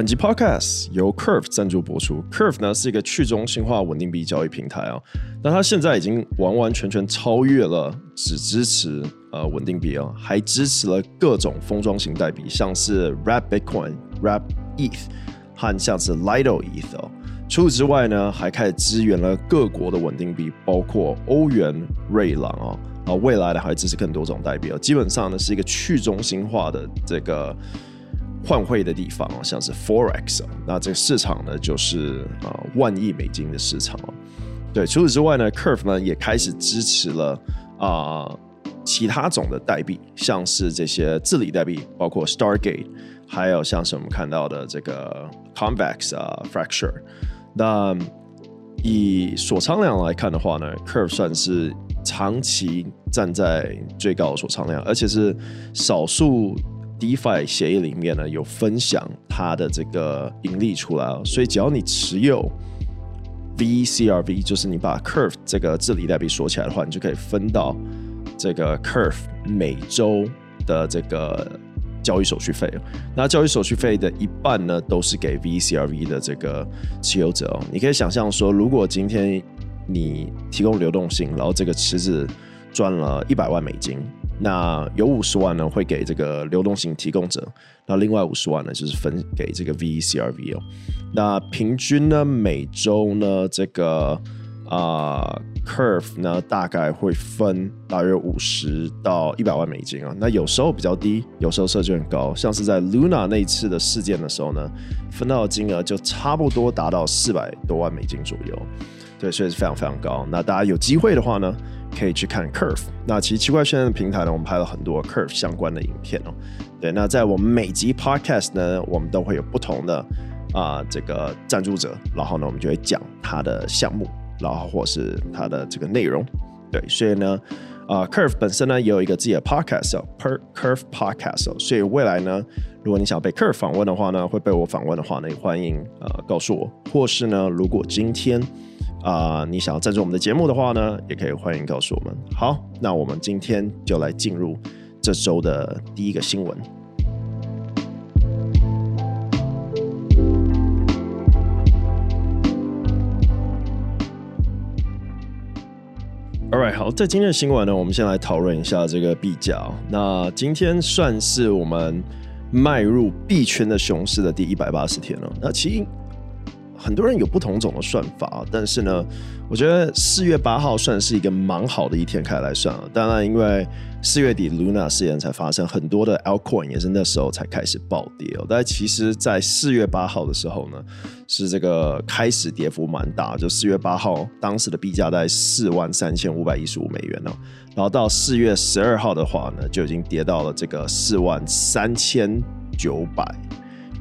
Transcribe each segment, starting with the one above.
本集 Podcast 由 Curve 赞助播出。Curve 呢是一个去中心化稳定币交易平台啊，那它现在已经完完全全超越了只支持呃稳定币啊，还支持了各种封装型代币，像是 r a p Bitcoin、r a p ETH 和像是 Lido ETH 哦。除此之外呢，还开始支援了各国的稳定币，包括欧元、瑞郎啊，然后未来的还支持更多种代币哦。基本上呢是一个去中心化的这个。换汇的地方啊，像是 Forex，那这个市场呢，就是啊万亿美金的市场哦。对，除此之外呢，Curve 呢也开始支持了啊其他种的代币，像是这些治理代币，包括 Stargate，还有像是我们看到的这个 Convex 啊 Fracture。那以锁仓量来看的话呢，Curve 算是长期站在最高的锁仓量，而且是少数。DeFi 协议里面呢有分享它的这个盈利出来哦，所以只要你持有 VCRV，就是你把 Curve 这个治理代币锁起来的话，你就可以分到这个 Curve 每周的这个交易手续费。那交易手续费的一半呢，都是给 VCRV 的这个持有者哦。你可以想象说，如果今天你提供流动性，然后这个池子赚了一百万美金。那有五十万呢，会给这个流动性提供者，那另外五十万呢，就是分给这个 vcrvo。那平均呢，每周呢，这个啊、Curve 呢，大概会分大约五十到一百万美金啊。那有时候比较低，有时候设置很高，像是在 Luna 那一次的事件的时候呢，分到的金额就差不多达到四百多万美金左右。对，所以是非常非常高。那大家有机会的话呢，可以去看 Curve。那其实区块现在的平台呢，我们拍了很多 Curve 相关的影片哦。对，那在我们每集 Podcast 呢，我们都会有不同的啊、这个赞助者，然后呢，我们就会讲他的项目，然后或是他的这个内容。对，所以呢，啊、Curve 本身呢也有一个自己的 Podcast 哦，Per Curve Podcast 哦。所以未来呢，如果你想被 Curve 访问的话呢，会被我访问的话呢，也欢迎呃告诉我，或是呢，如果今天。啊、你想要赞助我们的节目的话呢，也可以欢迎告诉我们。好，那我们今天就来进入这周的第一个新闻。All right，好，在今天的新闻呢，我们先来讨论一下这个币价。那今天算是我们迈入币圈的熊市的第一百八十天了。那其。很多人有不同种的算法，但是呢，我觉得四月八号算是一个蛮好的一天开来算了。当然，因为四月底 Luna 事件才发生，很多的 Alcoin 也是那时候才开始暴跌哦。但其实，在四月八号的时候呢，是这个开始跌幅蛮大，就四月八号当时的币价在四万三千五百一十五美元了，然后到四月十二号的话呢，就已经跌到了这个四万三千九百。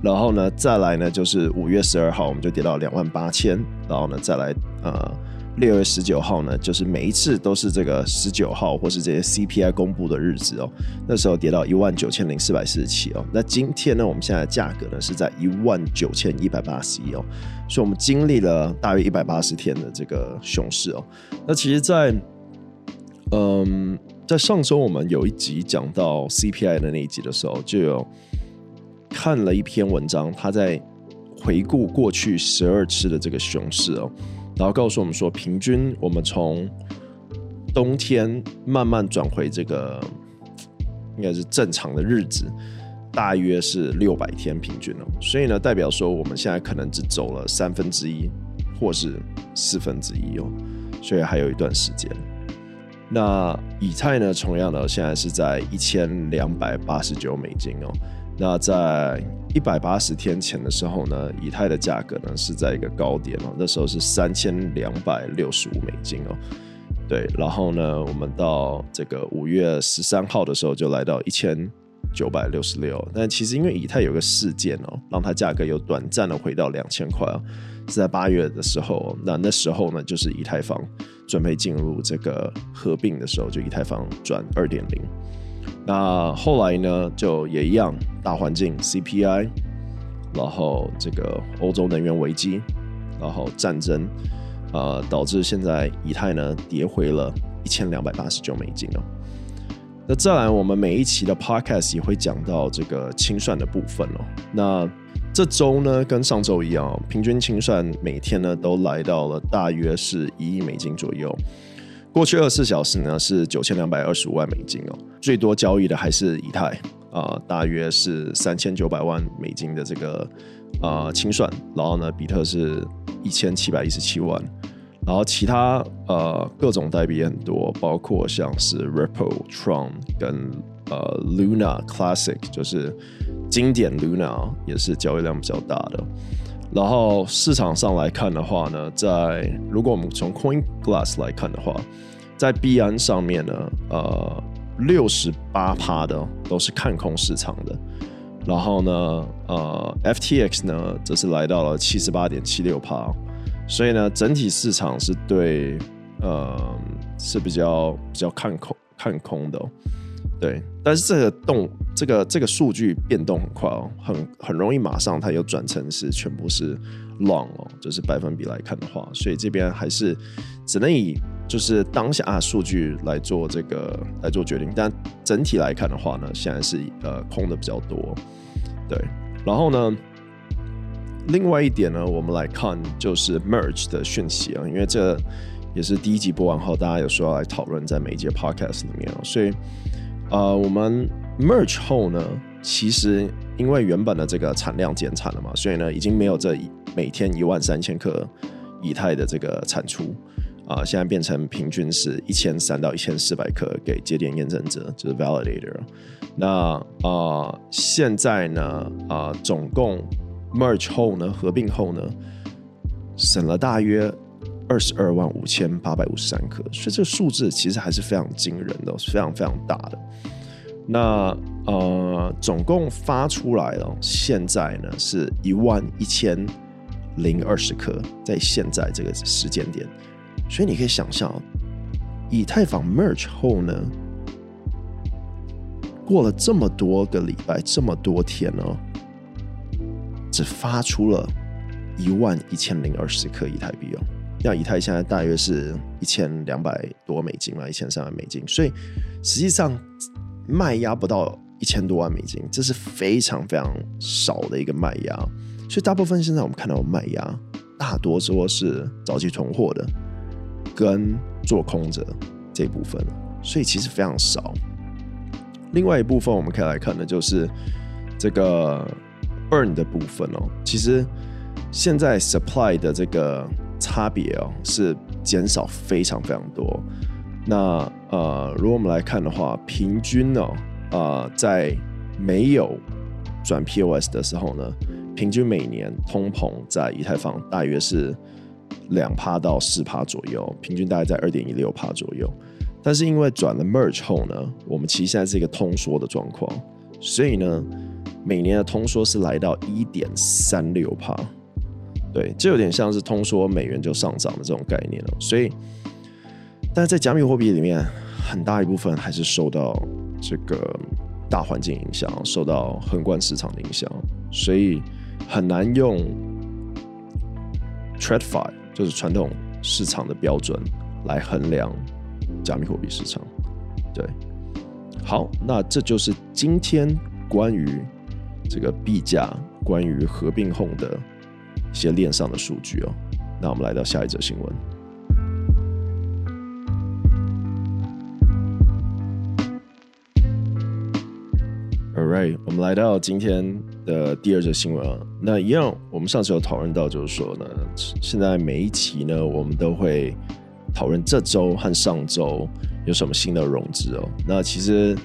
然后呢，再来呢，就是五月十二号，我们就跌到两万八千。然后呢，再来呃，六月十九号呢，就是每一次都是这个十九号或是这些 CPI 公布的日子哦。那时候跌到一万九千零四百四十七哦。那今天呢，我们现在的价格呢是在一万九千一百八十一哦。所以，我们经历了大约一百八十天的这个熊市哦。那其实在，在嗯，在上周我们有一集讲到 CPI 的那一集的时候，就有。看了一篇文章，他在回顾过去十二次的这个熊市哦，然后告诉我们说，平均我们从冬天慢慢转回这个应该是正常的日子，大约是六百天平均哦，所以呢，代表说我们现在可能只走了三分之一或是四分之一哦，所以还有一段时间。那以太呢，同样的现在是在一千两百八十九美金哦。那在一百八十天前的时候呢，以太的价格呢是在一个高点哦，那时候是三千两百六十五美金哦，对，然后呢，我们到这个五月十三号的时候就来到一千九百六十六。但其实因为以太有个事件哦，让它价格又短暂的回到两千块啊，是在八月的时候。那那时候呢，就是以太坊准备进入这个合并的时候，就以太坊转二点零。那后来呢，就也一样，大环境 CPI，然后这个欧洲能源危机，然后战争，呃，导致现在以太呢跌回了一千两百八十九美金哦。那再来，我们每一期的 Podcast 也会讲到这个清算的部分哦。那这周呢，跟上周一样，平均清算每天呢都来到了大约是一亿美金左右。过去二十四小时呢是九千两百二十五万美金哦，最多交易的还是以太啊、大约是三千九百万美金的这个啊、清算，然后呢，比特是一千七百一十七万，然后其他呃各种代币也很多，包括像是 Ripple、Tron 跟呃 Luna Classic，就是经典 Luna 也是交易量比较大的。然后市场上来看的话呢，在如果我们从 Coin Glass 来看的话，在币安上面呢，呃，六十八趴的都是看空市场的，然后呢，呃，FTX 呢则是来到了七十八点七六趴，所以呢，整体市场是对，呃，是比较比较看空看空的哦。对，但是这个动这个这个数据变动很快哦，很很容易马上它又转成是全部是 long 哦，就是百分比来看的话，所以这边还是只能以就是当下数据来做这个来做决定，但整体来看的话呢，现在是呃空的比较多，对，然后呢，另外一点呢，我们来看就是 merge 的讯息啊，因为这也是第一集播完后，大家有说要来讨论在每一节 podcast 里面哦，所以。呃，我们 merge 后呢，其实因为原本的这个产量减产了嘛，所以呢，已经没有这每天一万三千颗以太的这个产出啊，现在变成平均是一千三到一千四百颗给节点验证者，就是 validator。那啊，现在呢，啊，总共 merge 后呢，合并后呢，省了大约二十二万五千八百五十三颗，所以这个数字其实还是非常惊人的，是非常非常大的。那呃，总共发出来了，现在呢是一万一千零二十颗，在现在这个时间点，所以你可以想象，以太坊 merge 后呢，过了这么多个礼拜，这么多天呢，只发出了一万一千零二十颗以太币哦。那以太现在大约是一千两百多美金嘛，一千三百美金，所以实际上卖压不到一千多万美金，这是非常非常少的一个卖压。所以大部分现在我们看到的卖压，大多说是早期囤货的跟做空者这一部分，所以其实非常少。另外一部分我们可以来看的就是这个 burn 的部分哦，其实现在 supply 的这个。差别哦，是减少非常非常多。那呃，如果我们来看的话，平均呢，呃，在没有转 POS 的时候呢，平均每年通膨在以太坊大约是两趴到四趴左右，平均大概在二点一六趴左右。但是因为转了 Merge 后呢，我们其实现在是一个通缩的状况，所以呢，每年的通缩是来到一点三六趴。对，这有点像是通缩美元就上涨的这种概念了。所以，但在加密货币里面，很大一部分还是受到这个大环境影响，受到横贯市场的影响，所以很难用 TradFi 就是传统市场的标准来衡量加密货币市场。对，好，那这就是今天关于这个币价，关于合并后的。一些链上的数据哦，那我们来到下一则新闻。All right，我们来到今天的第二则新闻啊。那一样，我们上次有讨论到，就是说呢，现在每一期呢，我们都会讨论这周和上周有什么新的融资哦。那其实。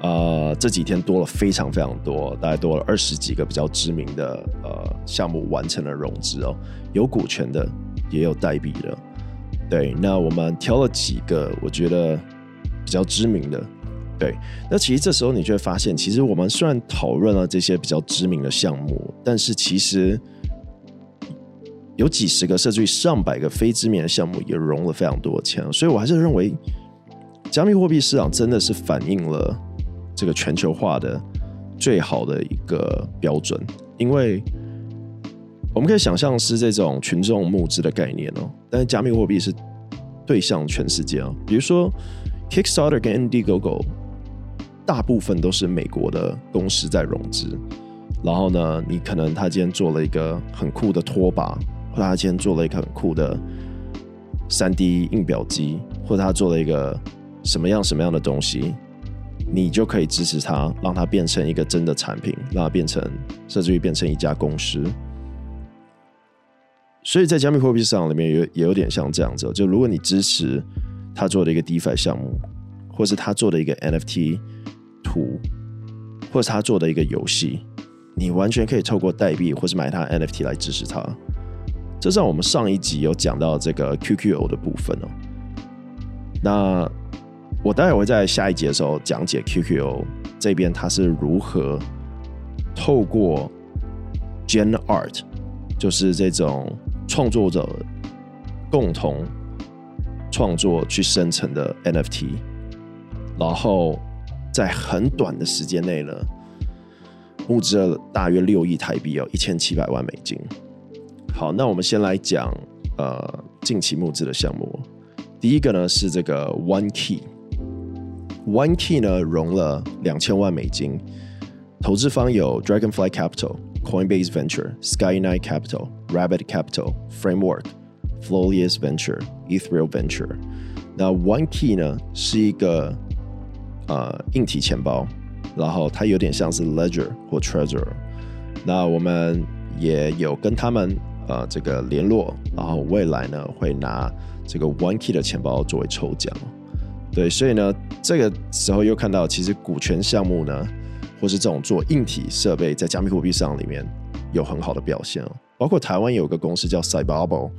呃，这几天多了非常非常多，大概多了二十几个比较知名的呃项目完成了融资哦，有股权的，也有代币的。对，那我们挑了几个我觉得比较知名的，对，那其实这时候你就会发现，其实我们虽然讨论了这些比较知名的项目，但是其实有几十个甚至于上百个非知名的项目也融了非常多的钱，所以我还是认为，加密货币市场真的是反映了这个全球化的最好的一个标准，因为我们可以想象是这种群众募资的概念哦，但是加密货币是对向全世界啊，比如说 Kickstarter 跟 Indiegogo。大部分都是美国的公司在融资，然后呢，你可能他今天做了一个很酷的拖把，或者他今天做了一个很酷的三 D 印表机，或者他做了一个什么样什么样的东西，你就可以支持他，让他变成一个真的产品，让他变成甚至于变成一家公司。所以在加密货币市场里面也也有点像这样子，就如果你支持他做的一个 DeFi 项目，或是他做的一个 NFT。图，或是他做的一个游戏，你完全可以透过代币或是买他 NFT 来支持他。这是我们上一集有讲到这个 QQO 的部分哦。那我待会会在下一集的时候讲解 QQO 这边它是如何透过 Gen Art，就是这种创作者共同创作去生成的 NFT，然后。在很短的时间内呢，募资了大约六亿台币哦，一千七百万美金。好，那我们先来讲呃近期募资的项目。第一个呢是这个 One Key，One Key 呢融了两千万美金，投资方有 Dragonfly Capital、Coinbase Venture、Skyline Capital、Rabbit Capital、Framework、Folius Venture、Ethereal Venture。那 One Key 呢是一个。呃，硬体钱包，然后它有点像是 Ledger 或 Treasure，。那我们也有跟他们呃这个联络，然后未来呢会拿这个 One Key 的钱包作为抽奖。对，所以呢这个时候又看到，其实股权项目呢，或是这种做硬体设备在加密货币市场里面有很好的表现哦。包括台湾有个公司叫 Cybabble，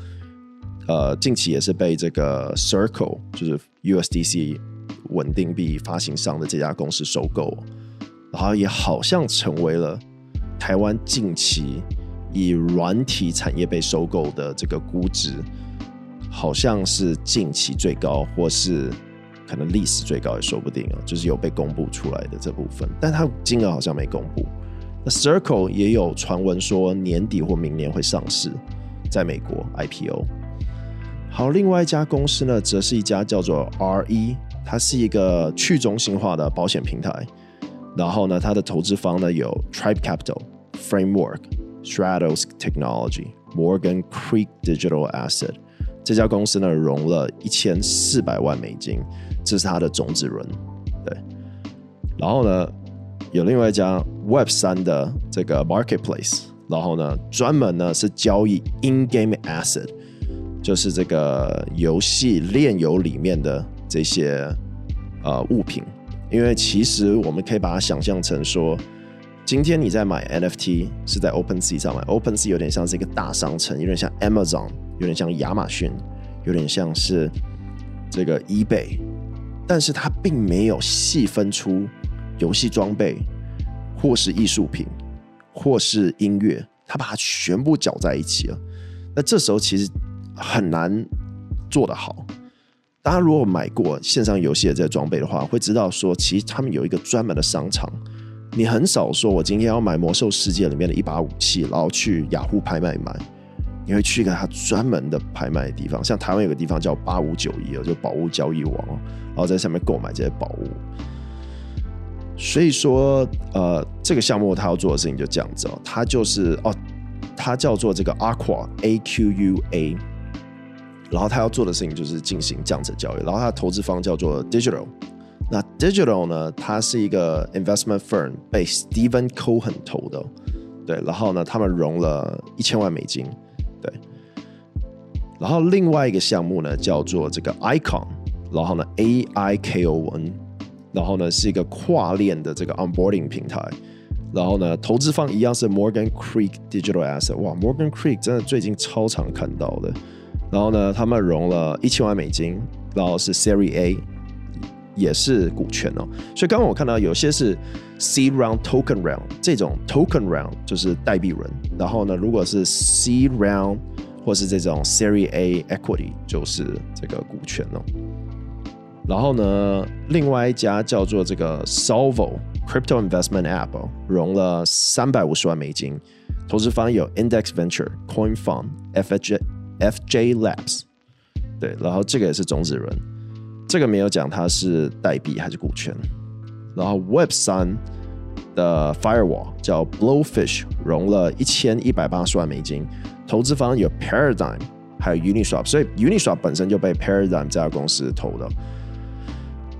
呃，近期也是被这个 Circle 就是 USDC。稳定币发行商的这家公司收购，然后也好像成为了台湾近期以软体产业被收购的这个估值，好像是近期最高，或是可能历史最高也说不定啊，就是有被公布出来的这部分，但它金额好像没公布。那 Circle 也有传闻说年底或明年会上市，在美国 IPO。好，另外一家公司呢，则是一家叫做 RE。它是一个去中心化的保险平台，然后呢，它的投资方呢有 Tribe Capital、Framework、Stratos Technology、Morgan Creek Digital Asset。这家公司呢融了一千四百万美金，这是它的种子轮。对，然后呢，有另外一家 Web 三的这个 Marketplace，然后呢，专门呢是交易 In-Game Asset，就是这个游戏链游里面的。这些呃物品，因为其实我们可以把它想象成说，今天你在买 NFT 是在 OpenSea 上买，OpenSea 有点像是一个大商城，有点像 Amazon，有点像亚马逊，有点像是这个 eBay，但是它并没有细分出游戏装备，或是艺术品，或是音乐，它把它全部搅在一起了。那这时候其实很难做得好。大家如果买过线上游戏的这些装备的话，会知道说，其实他们有一个专门的商场。你很少说，我今天要买《魔兽世界》里面的一把武器，然后去雅虎拍卖买。你会去一个他专门的拍卖的地方，像台湾有个地方叫八五九一，就宝物交易网，然后在上面购买这些宝物。所以说，呃，这个项目他要做的事情就这样子哦，他就是哦，他叫做这个 Aqua A Q U A。然后他要做的事情就是进行这样子的交易，然后他的投资方叫做 Digital。那 Digital 呢，它是一个 investment firm，被 Steven Cohen 投的，对。然后呢，他们融了一千万美金，对。然后另外一个项目呢，叫做这个 Icon，然后呢 A I K O N，然后呢是一个跨链的这个 onboarding 平台。然后呢，投资方一样是 Morgan Creek Digital Asset，哇，Morgan Creek 真的最近超常看到的。然后呢，他们融了一千万美金，然后是 Series A，也是股权哦。所以刚刚我看到有些是 seed round token round 这种 token round 就是代币轮，然后呢，如果是 seed round 或是这种 Series A equity 就是这个股权哦。然后呢，另外一家叫做这个 Solvo Crypto Investment App 哦，融了三百五十万美金，投资方有 Index Venture、Coin Fund、FJ FJ Labs。对，然后这个也是种子轮，这个没有讲它是代币还是股权。然后 Web 三的 Firewall 叫 Blowfish，融了一千一百八十万美金，投资方有 Paradigm 还有 Uniswap，所以 Uniswap 本身就被 Paradigm 这家公司投的。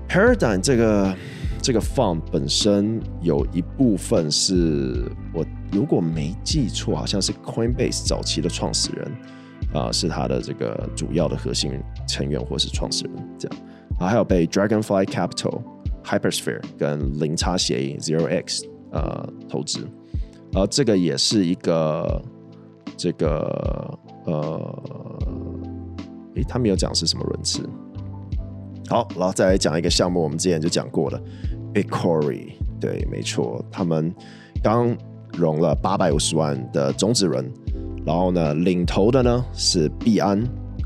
Paradigm 这个这个 Fund 本身有一部分是我如果没记错，好像是 Coinbase 早期的创始人。啊、是他的这个主要的核心成员或是创始人这样，然后还有被 Dragonfly Capital、Hypersphere 跟零差协议 Zero X 呃投资，然后这个也是一个这个呃，诶，他没有讲是什么轮次。好，然后再来讲一个项目，我们之前就讲过了，Bitcoin，对，没错，他们刚融了八百五十万的种子轮。然后呢，领头的呢是币安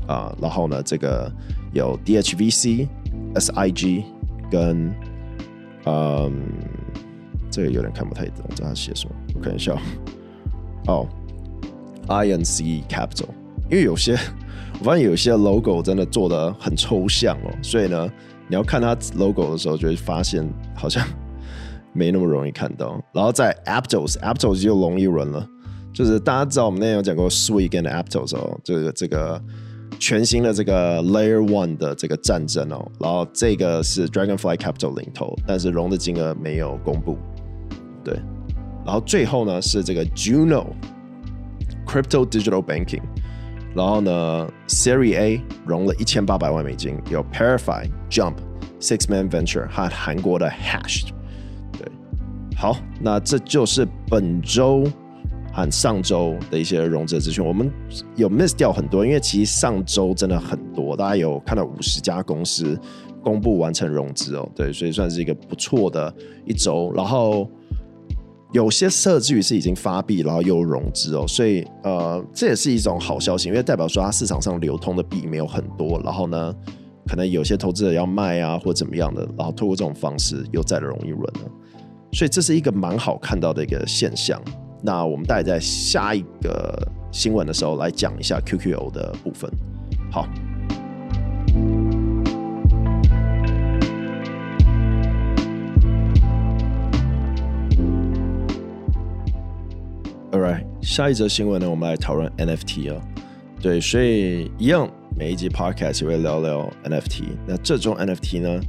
啊，然后呢，这个有 DHVC、SIG 跟嗯，这个有点看不太懂，这他写什么？我看一下哦，INC Capital，因为有些我发现有些 logo 真的做的很抽象哦，所以呢，你要看它 logo 的时候，就会发现好像没那么容易看到。然后在 Aptos，Aptos 就容易轮了。就是大家知道我们那天有讲过 Sui 跟 Aptos 哦，这个这个全新的这个 Layer One 的这个战争哦，然后这个是 Dragonfly Capital 领头，但是融的金额没有公布，对，然后最后呢是这个 Juno Crypto Digital Banking，然后呢 serie a 融了一千八百万美金，有 Parify Jump Six Man Venture 和韩国的 Hash，对，好，那这就是本周。和上周的一些融资资讯，我们有 miss 掉很多，因为其实上周真的很多，大家有看到五十家公司公布完成融资哦，对，所以算是一个不错的一周。然后有些设置于是已经发币，然后又融资哦，所以呃，这也是一种好消息，因为代表说它市场上流通的币没有很多，然后呢，可能有些投资者要卖啊或怎么样的，然后透过这种方式又再融一轮了，所以这是一个蛮好看到的一个现象。那我们待在下一个新闻的时候来讲一下 QQO 的部分。好 alright，下一则新闻呢，我们来讨论 NFT 啊。对，所以一样，每一集 Podcast 也会聊聊 NFT。那这种 NFT 呢？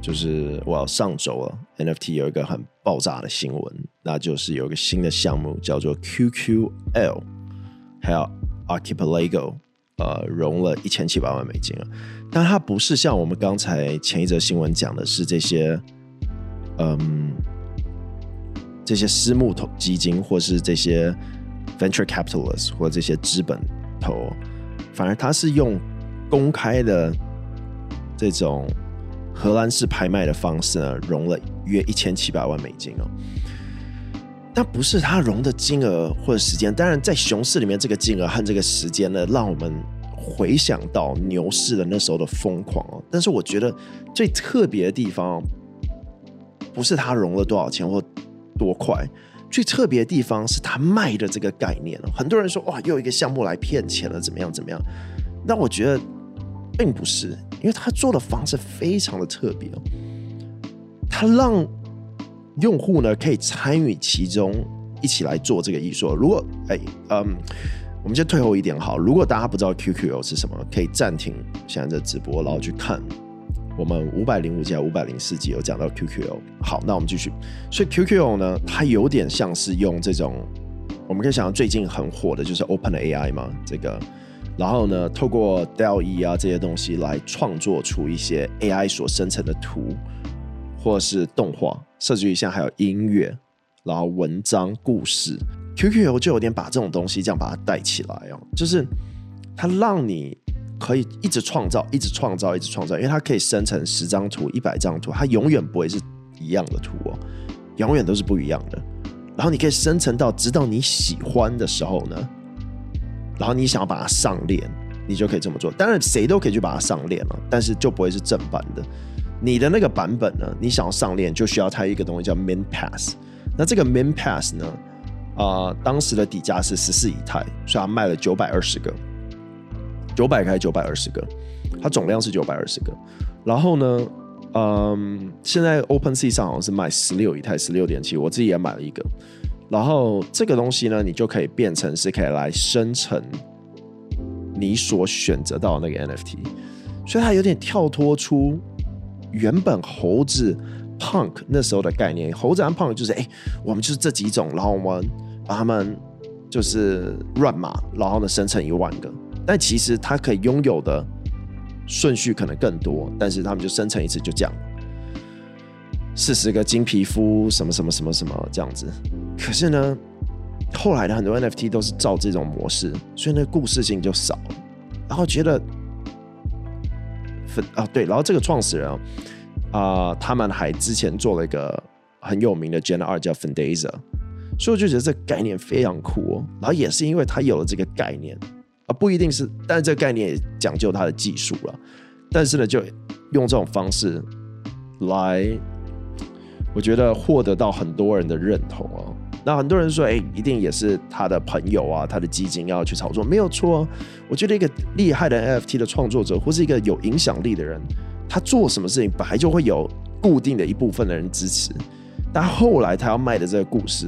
就是我要上周了，NFT 有一个很爆炸的新闻，那就是有一个新的项目叫做 QQL，还有 Archipelago，呃，融了一千七百万美金啊。但它不是像我们刚才前一则新闻讲的是这些，嗯，这些私募投基金或是这些 venture capitalists 或这些资本投，反而它是用公开的这种。荷兰式拍卖的方式呢，融了约一千七百万美金哦。但不是他融的金额或者时间，当然在熊市里面，这个金额和这个时间呢，让我们回想到牛市的那时候的疯狂哦。但是我觉得最特别的地方，不是他融了多少钱或多快，最特别的地方是他卖的这个概念哦。很多人说哇，又一个项目来骗钱了，怎么样怎么样？那我觉得并不是。因为他做的方式非常的特别哦，他让用户呢可以参与其中，一起来做这个艺术。如果哎嗯，我们先退后一点好。如果大家不知道 QQO 是什么，可以暂停现在这直播，然后去看我们五百零五集、五百零四集有讲到 QQO。好，那我们继续。所以 QQO 呢，它有点像是用这种，我们可以想到最近很火的就是 OpenAI 嘛，这个。然后呢，透过 DALL-E 啊这些东西来创作出一些 AI 所生成的图，或是动画，甚至于像还有音乐，然后文章、故事，QQO 就有点把这种东西这样把它带起来哦，就是它让你可以一直创造，一直创造，一直创造，因为它可以生成十张图、一百张图，它永远不会是一样的图哦，永远都是不一样的。然后你可以生成到直到你喜欢的时候呢，然后你想要把它上链，你就可以这么做。当然，谁都可以去把它上链了，但是就不会是正版的。你的那个版本呢，你想要上链，就需要它一个东西叫 Min Pass。那这个 Min Pass 呢，啊、当时的底价是十四以太，所以它卖了九百二十个。九百开九百二十个，它总量是九百二十个。然后呢，嗯，现在 OpenSea 上好像是卖十六以太，十六点七，我自己也买了一个。然后这个东西呢，你就可以变成是可以来生成你所选择到的那个 NFT，所以它有点跳脱出原本猴子 Punk 那时候的概念。猴子和 Punk 就是，哎，我们就是这几种，然后我们把它们就是乱码，然后呢生成一万个。但其实它可以拥有的顺序可能更多，但是他们就生成一次就这样，四十个金皮肤什么什么什么什么这样子。可是呢，后来的很多 NFT 都是照这种模式，所以那故事性就少。然后觉得分啊对，然后这个创始人啊、呃，他们还之前做了一个很有名的 Gen 二叫 Fundaser，所以我就觉得这个概念非常酷哦。然后也是因为他有了这个概念。啊，不一定是，但是这个概念也讲究它的技术了。但是呢，就用这种方式来，我觉得获得到很多人的认同啊。那很多人说，哎，一定也是他的朋友啊，他的基金要去炒作，没有错。我觉得一个厉害的 NFT 的创作者，或是一个有影响力的人，他做什么事情本来就会有固定的一部分的人支持。但后来他要卖的这个故事。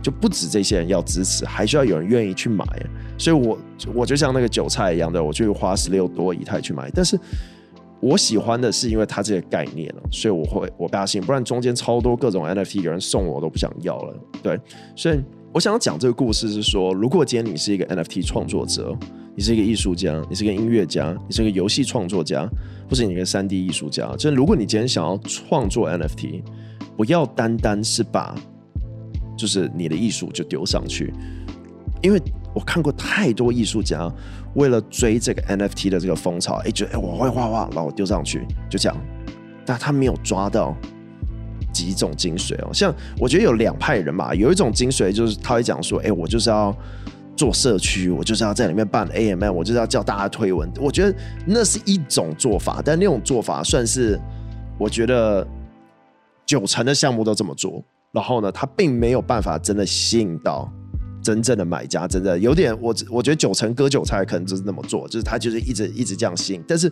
就不止这些人要支持，还需要有人愿意去买，所以我我就像那个韭菜一样的，我就花十六多以太去买。但是我喜欢的是因为它这个概念了，所以我会我不信，不然中间超多各种 NFT 有人送我，我都不想要了。对，所以我想要讲这个故事是说，如果今天你是一个 NFT 创作者，你是一个艺术家，你是个音乐家，你是个游戏创作家，或是你一个三 D 艺术家，就是如果你今天想要创作 NFT，不要单单是把就是你的艺术就丢上去，因为我看过太多艺术家为了追这个 NFT 的这个风潮，哎，觉得哎我会画画，然后丢上去就这样，但他没有抓到几种精髓哦。像我觉得有两派人嘛，有一种精髓就是他会讲说，哎，我就是要做社区，我就是要在里面办 AMM，我就是要叫大家推文。我觉得那是一种做法，但那种做法算是我觉得九成的项目都这么做。然后呢，他并没有办法真的吸引到真正的买家，真的有点我我觉得九成割韭菜可能就是那么做，就是他就是一直一直这样吸引。但是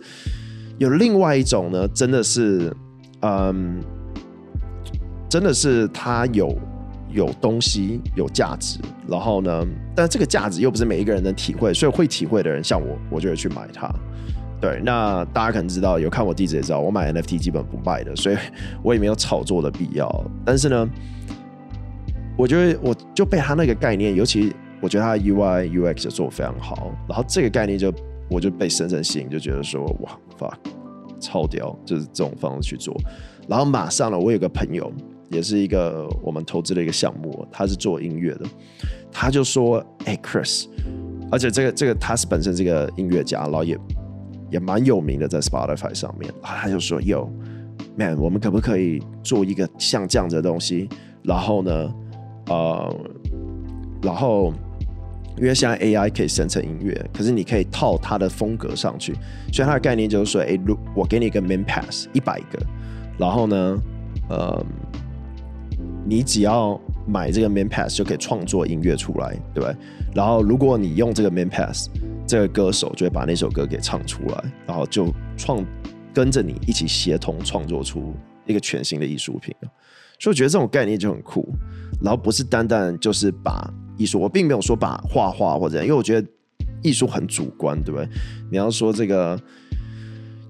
有另外一种呢，真的是，嗯，真的是他有有东西有价值，然后呢，但这个价值又不是每一个人能体会，所以会体会的人像我，我就会去买它。对，那大家可能知道，有看我地址也知道，我买 NFT 基本不卖的，所以我也没有炒作的必要。但是呢，我觉得我就被他那个概念，尤其我觉得他的 UI UX 做非常好，然后这个概念就我就被深深吸引，就觉得说哇，fuck，超屌，就是这种方式去做。然后马上呢，我有个朋友，也是一个我们投资的一个项目，他是做音乐的，他就说，哎，Chris，而且这个这个他是本身是个音乐家，然后也。也蛮有名的，在 Spotify 上面，然后他就说：“Yo man，我们可不可以做一个像这样子的东西？然后呢，呃，然后因为现在 AI 可以生成音乐，可是你可以套它的风格上去。所以它的概念就是说，哎，如我给你一个 main Pass 一百个，然后呢，呃，你只要买这个 main Pass 就可以创作音乐出来，对不对？然后如果你用这个 main Pass。”这个歌手就会把那首歌给唱出来，然后就创跟着你一起协同创作出一个全新的艺术品。所以我觉得这种概念就很酷。然后不是单单就是把艺术，我并没有说把画画或者，因为我觉得艺术很主观，对不对？你要说这个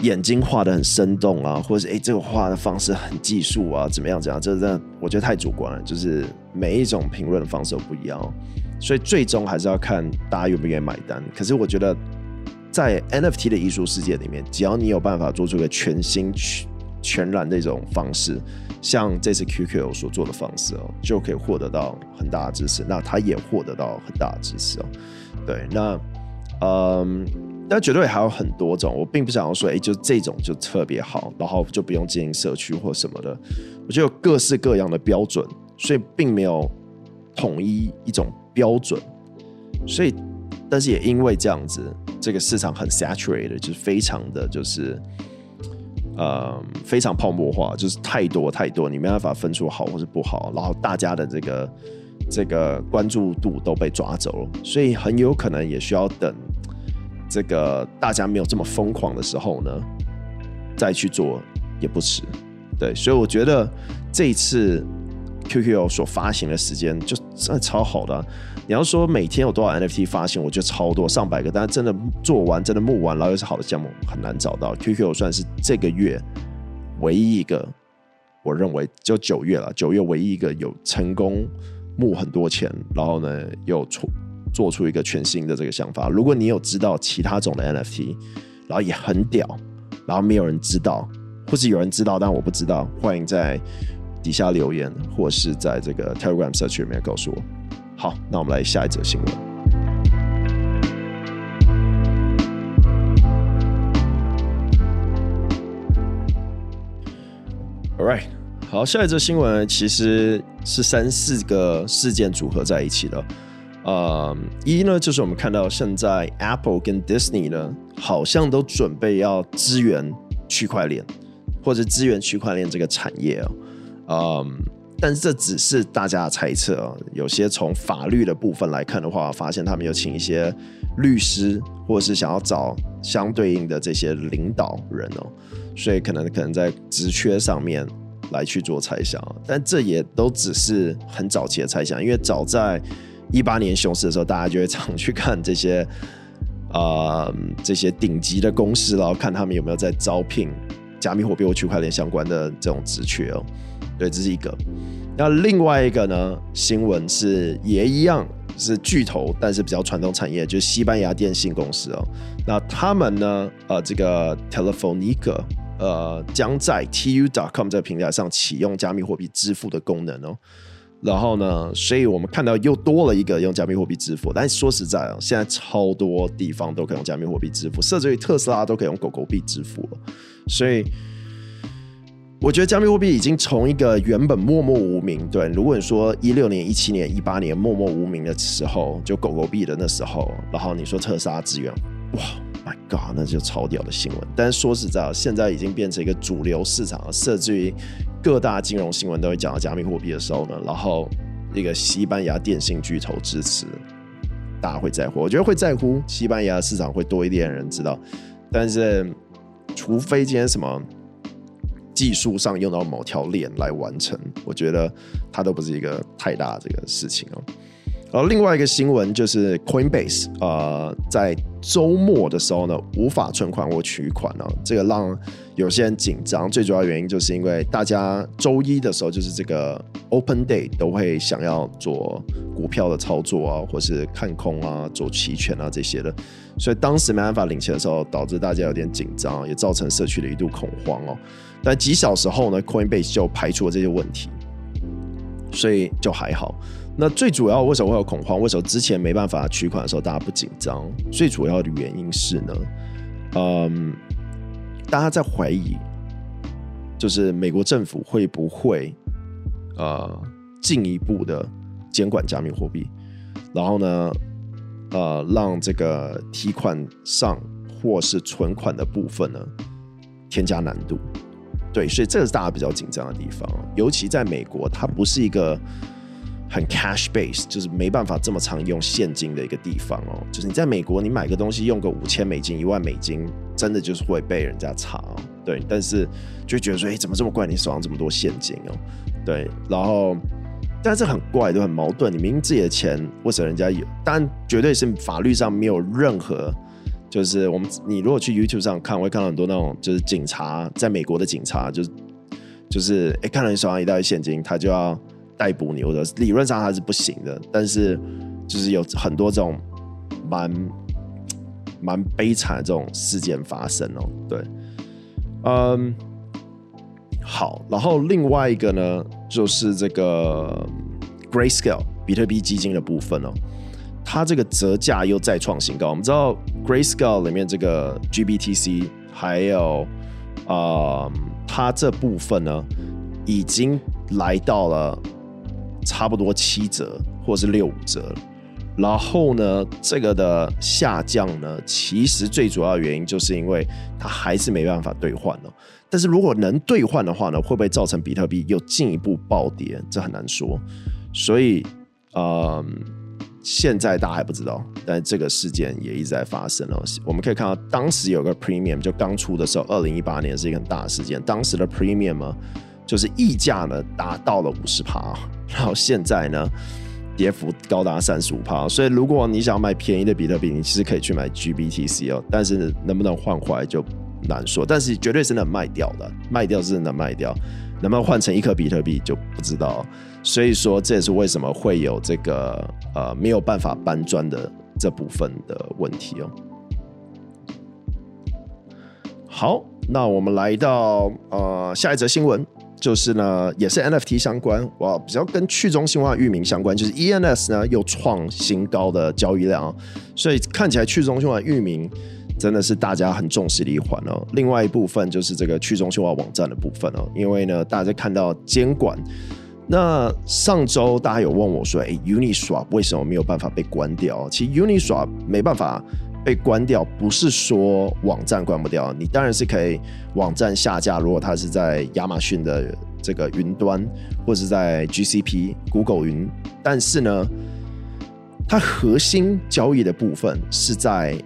眼睛画得很生动啊，或者是诶这个画的方式很技术啊，怎么样怎样？这真的我觉得太主观了。就是每一种评论的方式都不一样。所以最终还是要看大家愿不愿意买单。可是我觉得，在 NFT 的艺术世界里面，只要你有办法做出一个全新、全然的一种方式，像这次 QQ 所做的方式哦，就可以获得到很大的支持。那他也获得到很大的支持哦。对，那嗯，但绝对还有很多种。我并不想要说，哎，就这种就特别好，然后就不用经营社区或什么的。我觉得有各式各样的标准，所以并没有统一一种标准。所以，但是也因为这样子，这个市场很 saturated，就是非常的就是。呃，非常泡沫化，就是太多太多，你没办法分出好或是不好，然后大家的这个这个关注度都被抓走了，所以很有可能也需要等这个大家没有这么疯狂的时候呢，再去做也不迟。对，所以我觉得这一次 QQ 所发行的时间就真的超好的。你要说每天有多少 NFT 发行，我觉得超多，上百个。但是真的做完，真的募完，然后又是好的项目，很难找到。QQ 算是这个月唯一一个，我认为就九月了，九月唯一一个有成功募很多钱，然后呢又出做出一个全新的这个想法。如果你有知道其他种的 NFT，然后也很屌，然后没有人知道，或是有人知道但我不知道，欢迎在底下留言，或是在这个 Telegram search 里面告诉我。好，那我们来下一则新闻。All right，好，下一则新闻其实是三四个事件组合在一起的。呃、一呢就是我们看到现在 Apple 跟 Disney 呢，好像都准备要支援区块链，或者支援区块链这个产业、哦。嗯、但是这只是大家的猜测啊，有些从法律的部分来看的话，发现他们有请一些律师，或者是想要找相对应的这些领导人哦，所以可能可能在职缺上面来去做猜想，但这也都只是很早期的猜想，因为早在一八年熊市的时候，大家就会常去看这些啊、这些顶级的公司，然后看他们有没有在招聘加密货币或区块链相关的这种职缺哦。对，这是一个。那另外一个呢？新闻是也一样是巨头，但是比较传统产业，就是西班牙电信公司哦。那他们呢？呃，这个 Telefonica 呃，将在 Tu.com 这个平台上启用加密货币支付的功能哦。然后呢，所以我们看到又多了一个用加密货币支付。但说实在啊，现在超多地方都可以用加密货币支付，甚至于特斯拉都可以用狗狗币支付了。所以。我觉得加密货币已经从一个原本默默无名，对，如果你说一六年、一七年、一八年默默无名的时候，就狗狗币的那时候，然后你说特斯拉资源，哇，My God，那就超屌的新闻。但是说实在，现在已经变成一个主流市场，甚至于各大金融新闻都会讲到加密货币的时候呢，然后一个西班牙电信巨头支持，大家会在乎。我觉得会在乎西班牙市场会多一点人知道，但是除非今天什么。技术上用到某条链来完成，我觉得它都不是一个太大这个事情哦。而另外一个新闻就是 Coinbase，呃，在周末的时候呢，无法存款或取款呢，这个让有些人紧张。最主要原因就是因为大家周一的时候就是这个 Open Day 都会想要做股票的操作啊，或是看空啊，做期权啊这些的，所以当时没办法领钱的时候，导致大家有点紧张，也造成社区的一度恐慌哦。但几小时后呢，Coinbase 就排除了这些问题，所以就还好。那最主要为什么会有恐慌？为什么之前没办法取款的时候大家不紧张？最主要的原因是呢，嗯，大家在怀疑，就是美国政府会不会呃进一步的监管加密货币，然后呢，呃，让这个提款上或是存款的部分呢添加难度。对，所以这是大家比较紧张的地方，尤其在美国，它不是一个。很 cash base，就是没办法这么常用现金的一个地方哦。就是你在美国，你买个东西用个五千美金、一万美金，真的就是会被人家查哦。对，但是就觉得说，哎，怎么这么怪？你手上这么多现金哦？对，然后，但是很怪，都很矛盾。你明明自己的钱，为什么人家有？但，绝对是法律上没有任何，就是我们你如果去 YouTube 上看，会看到很多那种，就是警察在美国的警察，就是就是哎，看到你手上一大堆现金，他就要。逮捕你，或者理论上他是不行的，但是就是有很多这种蛮蛮悲惨的这种事件发生哦。对，嗯，好，然后另外一个呢，就是这个 Grayscale 比特币基金的部分哦。它这个折价又再创新高。我们知道 Grayscale 里面这个 GBTC 还有啊、它这部分呢已经来到了差不多七折或是六五折。然后呢，这个的下降呢，其实最主要原因就是因为它还是没办法兑换了。但是如果能兑换的话呢，会不会造成比特币又进一步暴跌？这很难说。所以，嗯，现在大家还不知道，但这个事件也一直在发生哦。我们可以看到，当时有个 premium 就刚出的时候，二零一八年是一个很大的事件。当时的 premium，就是溢价呢达到了五十趴，然后现在呢？跌幅高达三十五趴，所以如果你想要买便宜的比特币，你其实可以去买 GBTC 哦。但是能不能换回来就难说，但是绝对是能卖掉的，卖掉是能卖掉，能不能换成一颗比特币就不知道。所以说这也是为什么会有这个呃没有办法搬砖的这部分的问题哦。好，那我们来到呃下一则新闻。就是呢，也是 NFT 相关，哇，比较跟去中心化域名相关，就是 ENS 呢又创新高的交易量，所以看起来去中心化域名真的是大家很重视的一环哦。另外一部分就是这个去中心化网站的部分哦，因为呢，大家看到监管，那上周大家有问我说，哎，Uniswap 为什么没有办法被关掉？其实 Uniswap 没办法。被关掉不是说网站关不掉，你当然是可以网站下架。如果它是在亚马逊的这个云端，或者是在 GCP、Google 云，但是呢，它核心交易的部分是在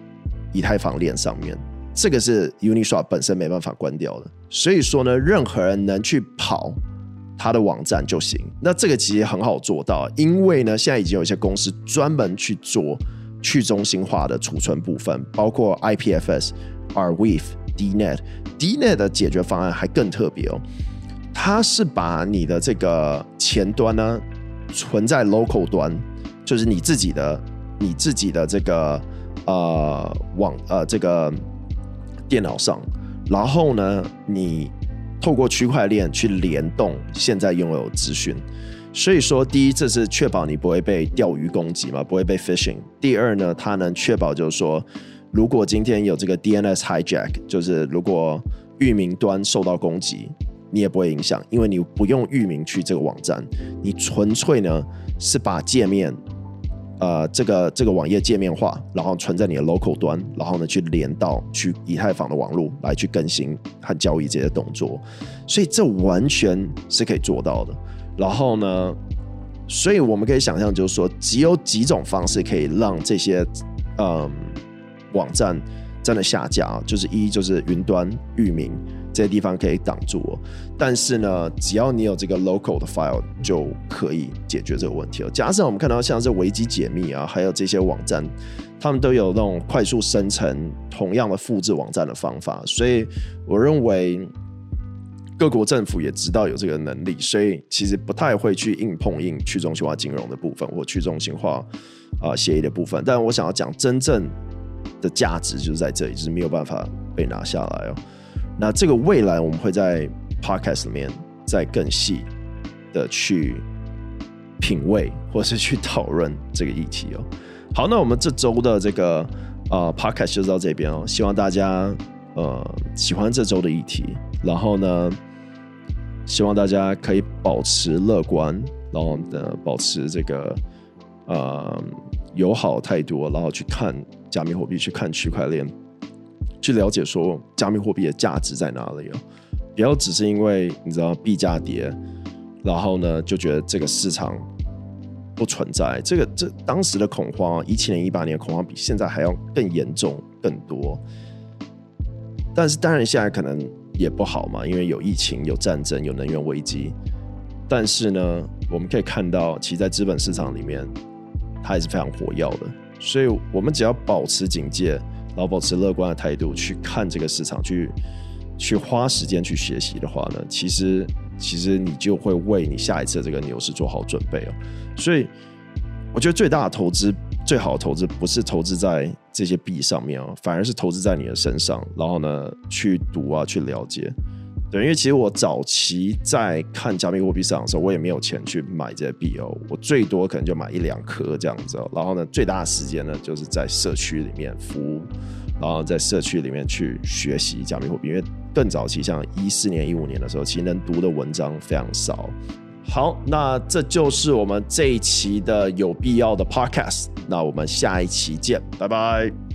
以太坊链上面，这个是 Uniswap 本身没办法关掉的。所以说呢，任何人能去跑它的网站就行。那这个其实很好做到，因为呢，现在已经有一些公司专门去做。去中心化的储存部分，包括 IPFS、Arweave、DNet。DNet 的解决方案还更特别哦，它是把你的这个前端呢存在 local 端，就是你自己的、你自己的这个呃网呃这个电脑上，然后呢，你透过区块链去联动现在拥有资讯。所以说，第一，这是确保你不会被钓鱼攻击嘛，不会被 phishing。第二呢，它能确保就是说，如果今天有这个 DNS hijack，就是如果域名端受到攻击，你也不会影响，因为你不用域名去这个网站，你纯粹呢是把界面，呃，这个这个网页界面化，然后存在你的 local 端，然后呢去连到去以太坊的网络来去更新和交易这些动作，所以这完全是可以做到的。然后呢，所以我们可以想象，就是说，只有几种方式可以让这些嗯网站真的下架，就是一就是云端域名这些地方可以挡住我，但是呢，只要你有这个 local 的 file 就可以解决这个问题了。假设我们看到像是维基解密啊，还有这些网站，他们都有那种快速生成同样的复制网站的方法，所以我认为。各国政府也知道有这个能力，所以其实不太会去硬碰硬去中心化金融的部分或去中心化啊协议的部分。但我想要讲真正的价值就是在这里，就是没有办法被拿下来哦。那这个未来我们会在 podcast 里面再更细的去品味或是去讨论这个议题哦。好，那我们这周的这个呃 podcast 就到这边哦。希望大家呃喜欢这周的议题，然后呢。希望大家可以保持乐观，然后呢，保持这个呃友好态度，然后去看加密货币，去看区块链，去了解说加密货币的价值在哪里哦。不要只是因为你知道币价跌，然后呢就觉得这个市场不存在。这个这当时的恐慌，一七年、一八年恐慌比现在还要更严重、更多。但是当然现在可能。也不好嘛，因为有疫情、有战争、有能源危机。但是呢，我们可以看到，其实，在资本市场里面，它还是非常活跃的。所以，我们只要保持警戒，然后保持乐观的态度去看这个市场，去去花时间去学习的话呢，其实，其实你就会为你下一次这个牛市做好准备哦。所以，我觉得最大的投资。最好的投资不是投资在这些币上面哦，反而是投资在你的身上，然后呢，去读啊，去了解，对，因为其实我早期在看加密货币市场的时候，我也没有钱去买这些币哦，我最多可能就买一两颗这样子。然后呢，最大的时间呢，就是在社区里面服务，然后在社区里面去学习加密货币。因为更早期，像一四年、一五年的时候，其实能读的文章非常少。好，那这就是我们这一期的有必要的 Podcast。那我们下一期见，拜拜。